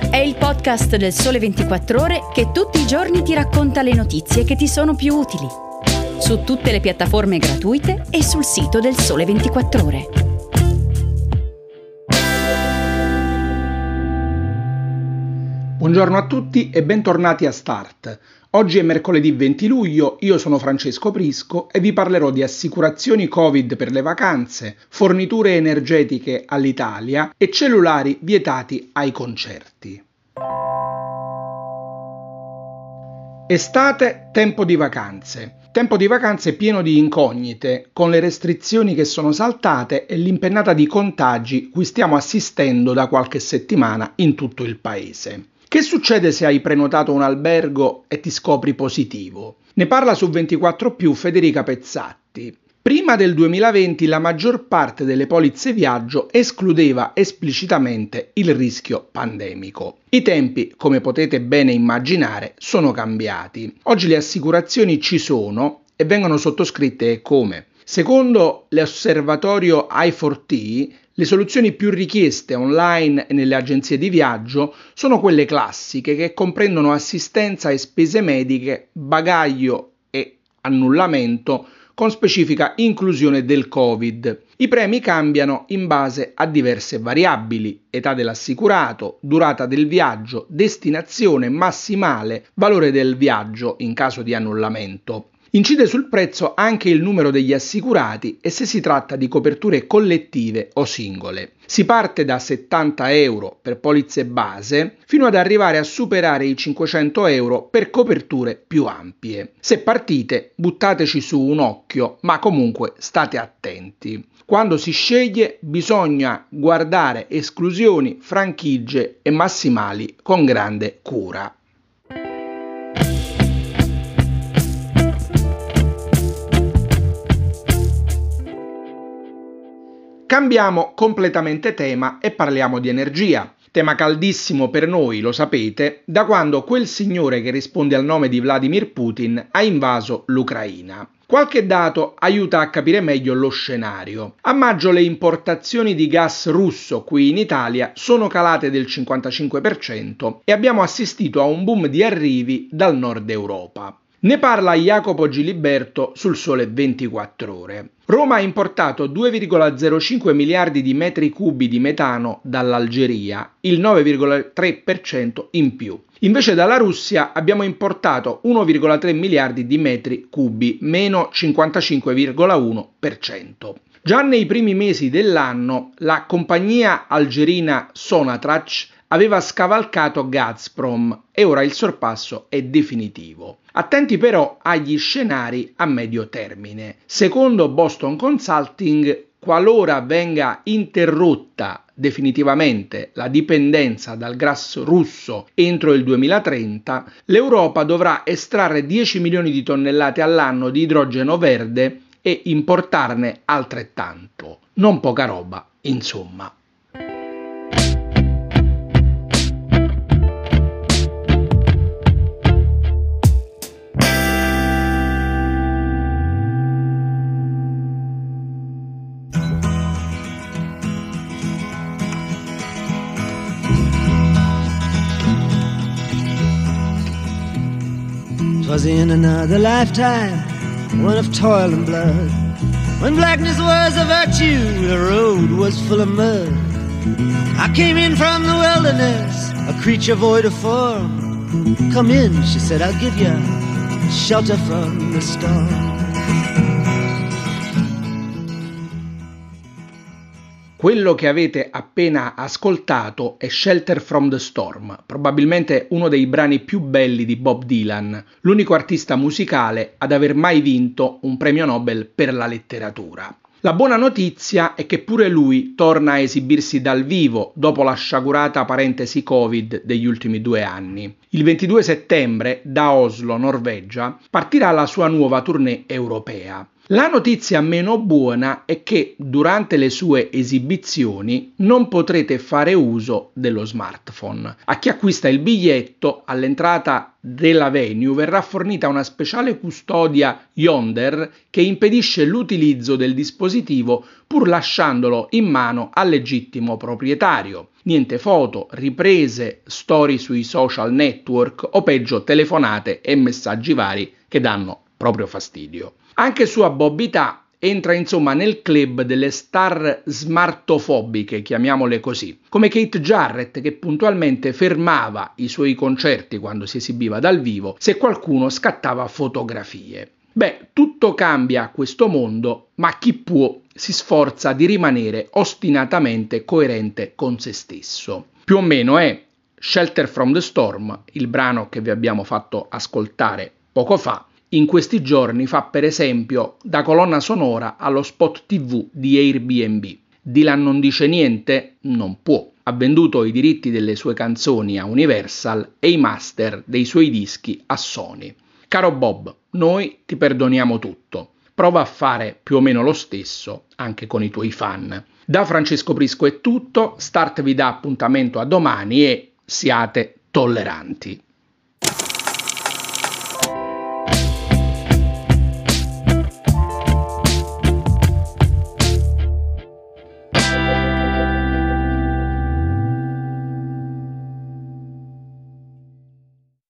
È il podcast del Sole 24 Ore che tutti i giorni ti racconta le notizie che ti sono più utili. Su tutte le piattaforme gratuite e sul sito del Sole 24 Ore. Buongiorno a tutti e bentornati a Start. Oggi è mercoledì 20 luglio, io sono Francesco Prisco e vi parlerò di assicurazioni Covid per le vacanze, forniture energetiche all'Italia e cellulari vietati ai concerti. Estate, tempo di vacanze. Tempo di vacanze pieno di incognite, con le restrizioni che sono saltate e l'impennata di contagi cui stiamo assistendo da qualche settimana in tutto il paese. Che succede se hai prenotato un albergo e ti scopri positivo? Ne parla su 24 Federica Pezzatti. Prima del 2020 la maggior parte delle polizze viaggio escludeva esplicitamente il rischio pandemico. I tempi, come potete bene immaginare, sono cambiati. Oggi le assicurazioni ci sono e vengono sottoscritte come? Secondo l'osservatorio I4T, le soluzioni più richieste online e nelle agenzie di viaggio sono quelle classiche che comprendono assistenza e spese mediche, bagaglio e annullamento con specifica inclusione del Covid. I premi cambiano in base a diverse variabili, età dell'assicurato, durata del viaggio, destinazione massimale, valore del viaggio in caso di annullamento. Incide sul prezzo anche il numero degli assicurati e se si tratta di coperture collettive o singole. Si parte da 70 euro per polizze base fino ad arrivare a superare i 500 euro per coperture più ampie. Se partite, buttateci su un occhio, ma comunque state attenti. Quando si sceglie bisogna guardare esclusioni, franchigie e massimali con grande cura. Cambiamo completamente tema e parliamo di energia. Tema caldissimo per noi, lo sapete, da quando quel signore che risponde al nome di Vladimir Putin ha invaso l'Ucraina. Qualche dato aiuta a capire meglio lo scenario. A maggio le importazioni di gas russo qui in Italia sono calate del 55% e abbiamo assistito a un boom di arrivi dal nord Europa. Ne parla Jacopo Giliberto sul Sole 24 ore. Roma ha importato 2,05 miliardi di metri cubi di metano dall'Algeria, il 9,3% in più. Invece dalla Russia abbiamo importato 1,3 miliardi di metri cubi, meno 55,1%. Già nei primi mesi dell'anno la compagnia algerina Sonatrach aveva scavalcato Gazprom e ora il sorpasso è definitivo. Attenti però agli scenari a medio termine. Secondo Boston Consulting, qualora venga interrotta definitivamente la dipendenza dal gas russo entro il 2030, l'Europa dovrà estrarre 10 milioni di tonnellate all'anno di idrogeno verde e importarne altrettanto. Non poca roba, insomma. Was in another lifetime, one of toil and blood. When blackness was a virtue, the road was full of mud. I came in from the wilderness, a creature void of form. Come in, she said, I'll give you shelter from the storm. Quello che avete appena ascoltato è Shelter from the Storm, probabilmente uno dei brani più belli di Bob Dylan, l'unico artista musicale ad aver mai vinto un premio Nobel per la letteratura. La buona notizia è che pure lui torna a esibirsi dal vivo dopo la sciagurata parentesi Covid degli ultimi due anni. Il 22 settembre, da Oslo, Norvegia, partirà la sua nuova tournée europea. La notizia meno buona è che durante le sue esibizioni non potrete fare uso dello smartphone. A chi acquista il biglietto all'entrata della venue verrà fornita una speciale custodia Yonder che impedisce l'utilizzo del dispositivo pur lasciandolo in mano al legittimo proprietario. Niente foto, riprese, storie sui social network o peggio telefonate e messaggi vari che danno proprio fastidio. Anche sua bobbità entra insomma nel club delle star smartofobiche, chiamiamole così, come Kate Jarrett che puntualmente fermava i suoi concerti quando si esibiva dal vivo se qualcuno scattava fotografie. Beh, tutto cambia a questo mondo, ma chi può si sforza di rimanere ostinatamente coerente con se stesso. Più o meno è Shelter from the Storm, il brano che vi abbiamo fatto ascoltare poco fa, in questi giorni fa per esempio da colonna sonora allo spot TV di Airbnb. Dylan non dice niente? Non può. Ha venduto i diritti delle sue canzoni a Universal e i master dei suoi dischi a Sony. Caro Bob, noi ti perdoniamo tutto. Prova a fare più o meno lo stesso anche con i tuoi fan. Da Francesco Prisco è tutto, Start vi dà appuntamento a domani e siate tolleranti.